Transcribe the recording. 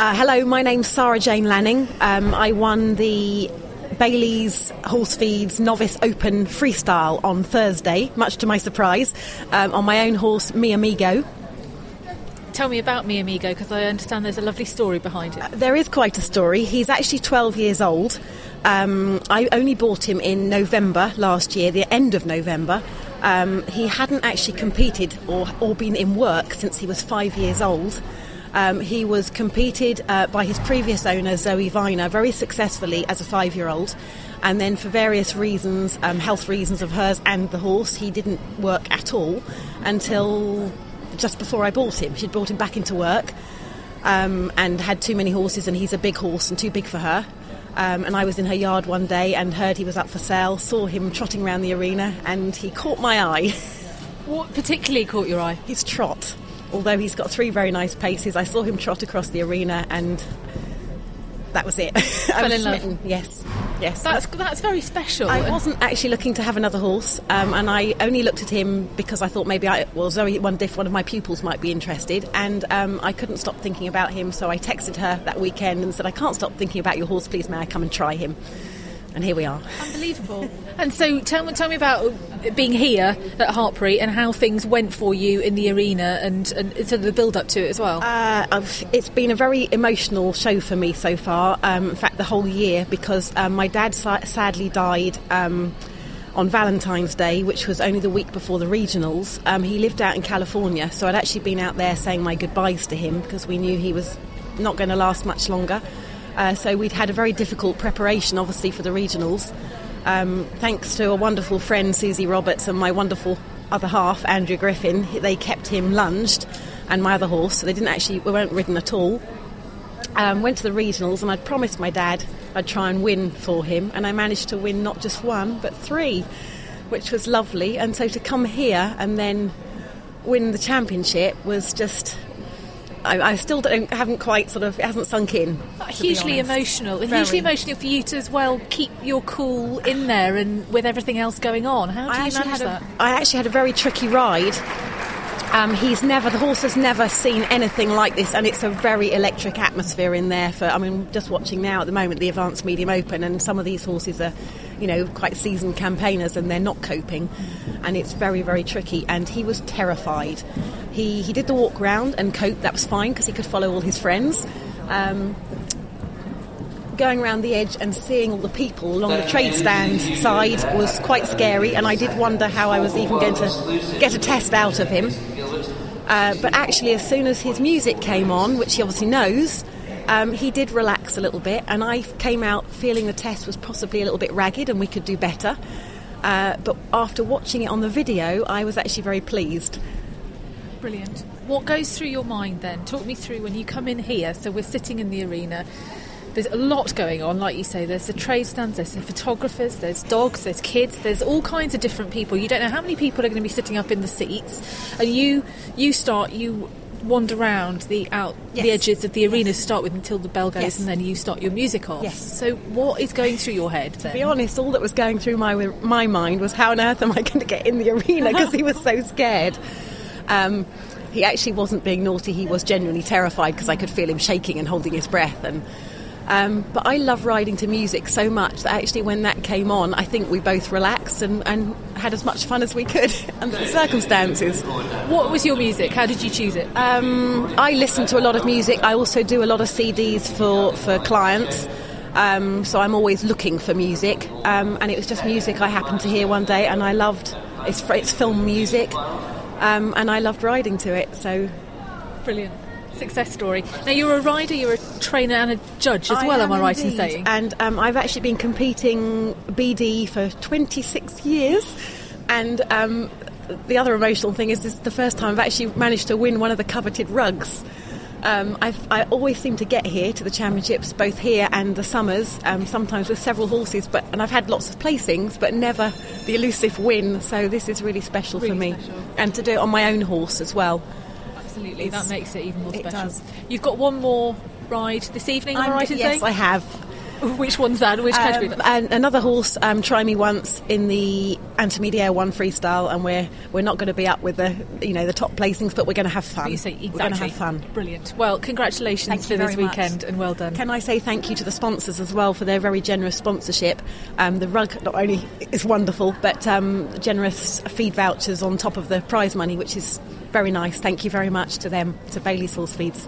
Uh, hello, my name's Sarah Jane Lanning. Um, I won the Bailey's Horse Feeds Novice Open Freestyle on Thursday, much to my surprise, um, on my own horse, Mi Amigo. Tell me about Mi Amigo because I understand there's a lovely story behind it. There is quite a story. He's actually 12 years old. Um, I only bought him in November last year, the end of November. Um, he hadn't actually competed or, or been in work since he was five years old. Um, he was competed uh, by his previous owner, Zoe Viner, very successfully as a five year old. And then, for various reasons, um, health reasons of hers and the horse, he didn't work at all until just before I bought him. She'd brought him back into work um, and had too many horses, and he's a big horse and too big for her. Um, and I was in her yard one day and heard he was up for sale, saw him trotting around the arena, and he caught my eye. What particularly caught your eye? His trot. Although he's got three very nice paces, I saw him trot across the arena and that was it. I Fell in love. smitten. Yes, yes. That's that's very special. I wasn't actually looking to have another horse, um, and I only looked at him because I thought maybe I, well, Zoe wondered if one of my pupils might be interested, and um, I couldn't stop thinking about him, so I texted her that weekend and said, I can't stop thinking about your horse, please, may I come and try him? And here we are. Unbelievable. and so, tell me, tell me about being here at Hartpury and how things went for you in the arena and, and the build up to it as well. Uh, I've, it's been a very emotional show for me so far. Um, in fact, the whole year because um, my dad sadly died. Um, on Valentine's Day, which was only the week before the regionals, um, he lived out in California, so I'd actually been out there saying my goodbyes to him because we knew he was not going to last much longer. Uh, so we'd had a very difficult preparation, obviously, for the regionals. Um, thanks to a wonderful friend, Susie Roberts, and my wonderful other half, Andrew Griffin, they kept him lunged, and my other horse. So they didn't actually, we weren't ridden at all. Um, went to the regionals, and I'd promised my dad I'd try and win for him, and I managed to win not just one, but three, which was lovely. And so to come here and then win the championship was just. I, I still don't, haven't quite sort of, it hasn't sunk in. hugely emotional and Very. hugely emotional for you to as well keep your cool in there and with everything else going on. How do I you manage that? a, I actually had a very tricky ride. Um, he's never, the horse has never seen anything like this, and it's a very electric atmosphere in there. For I mean, just watching now at the moment the Advanced Medium Open, and some of these horses are, you know, quite seasoned campaigners, and they're not coping, and it's very, very tricky. And he was terrified. He he did the walk round and cope. That was fine because he could follow all his friends. Um, going around the edge and seeing all the people along the trade stand side was quite scary, and I did wonder how I was even going to get a test out of him. Uh, but actually, as soon as his music came on, which he obviously knows, um, he did relax a little bit, and I came out feeling the test was possibly a little bit ragged and we could do better. Uh, but after watching it on the video, I was actually very pleased. Brilliant. What goes through your mind then? Talk me through when you come in here. So we're sitting in the arena. There's a lot going on, like you say. There's the trade stands, there's the photographers, there's dogs, there's kids, there's all kinds of different people. You don't know how many people are going to be sitting up in the seats, and you you start you wander around the out the edges of the arena to start with until the bell goes, Yes. and then you start your music off. Yes. So what is going through your head then? To be honest, all that was going through my my mind was how on earth am I going to get in the arena because he was so scared. Um, he actually wasn't being naughty; he was genuinely terrified because I could feel him shaking and holding his breath. And um, but I love riding to music so much that actually, when that came on, I think we both relaxed and, and had as much fun as we could under the circumstances. What was your music? How did you choose it? Um, I listen to a lot of music. I also do a lot of CDs for, for clients. Um, so I'm always looking for music. Um, and it was just music I happened to hear one day, and I loved it's, it's film music. Um, and I loved riding to it. So Brilliant. Success story. Now you're a rider, you're a trainer and a judge as well, am I right in saying? And um, I've actually been competing BD for 26 years. And um, the other emotional thing is this is the first time I've actually managed to win one of the coveted rugs. Um, I've, I always seem to get here to the championships, both here and the summers, um, sometimes with several horses, but and I've had lots of placings, but never the elusive win. So this is really special for me, special. and to do it on my own horse as well. Absolutely, that makes it even more it special. does. You've got one more ride this evening, am I right in yes, saying? I have. Which one's that? Which category? Um, and another horse, um, Try Me Once, in the Intermediate One freestyle, and we're we're not going to be up with the you know the top placings, but we're going to have fun. You say exactly. We're going to have fun. Brilliant. Well, congratulations Thank for this very much. weekend, and well done. Can I say thank you to the sponsors as well for their very generous sponsorship? Um, the rug not only is wonderful, but um, generous feed vouchers on top of the prize money, which is very nice. Thank you very much to them, to Bailey's Horse Feeds.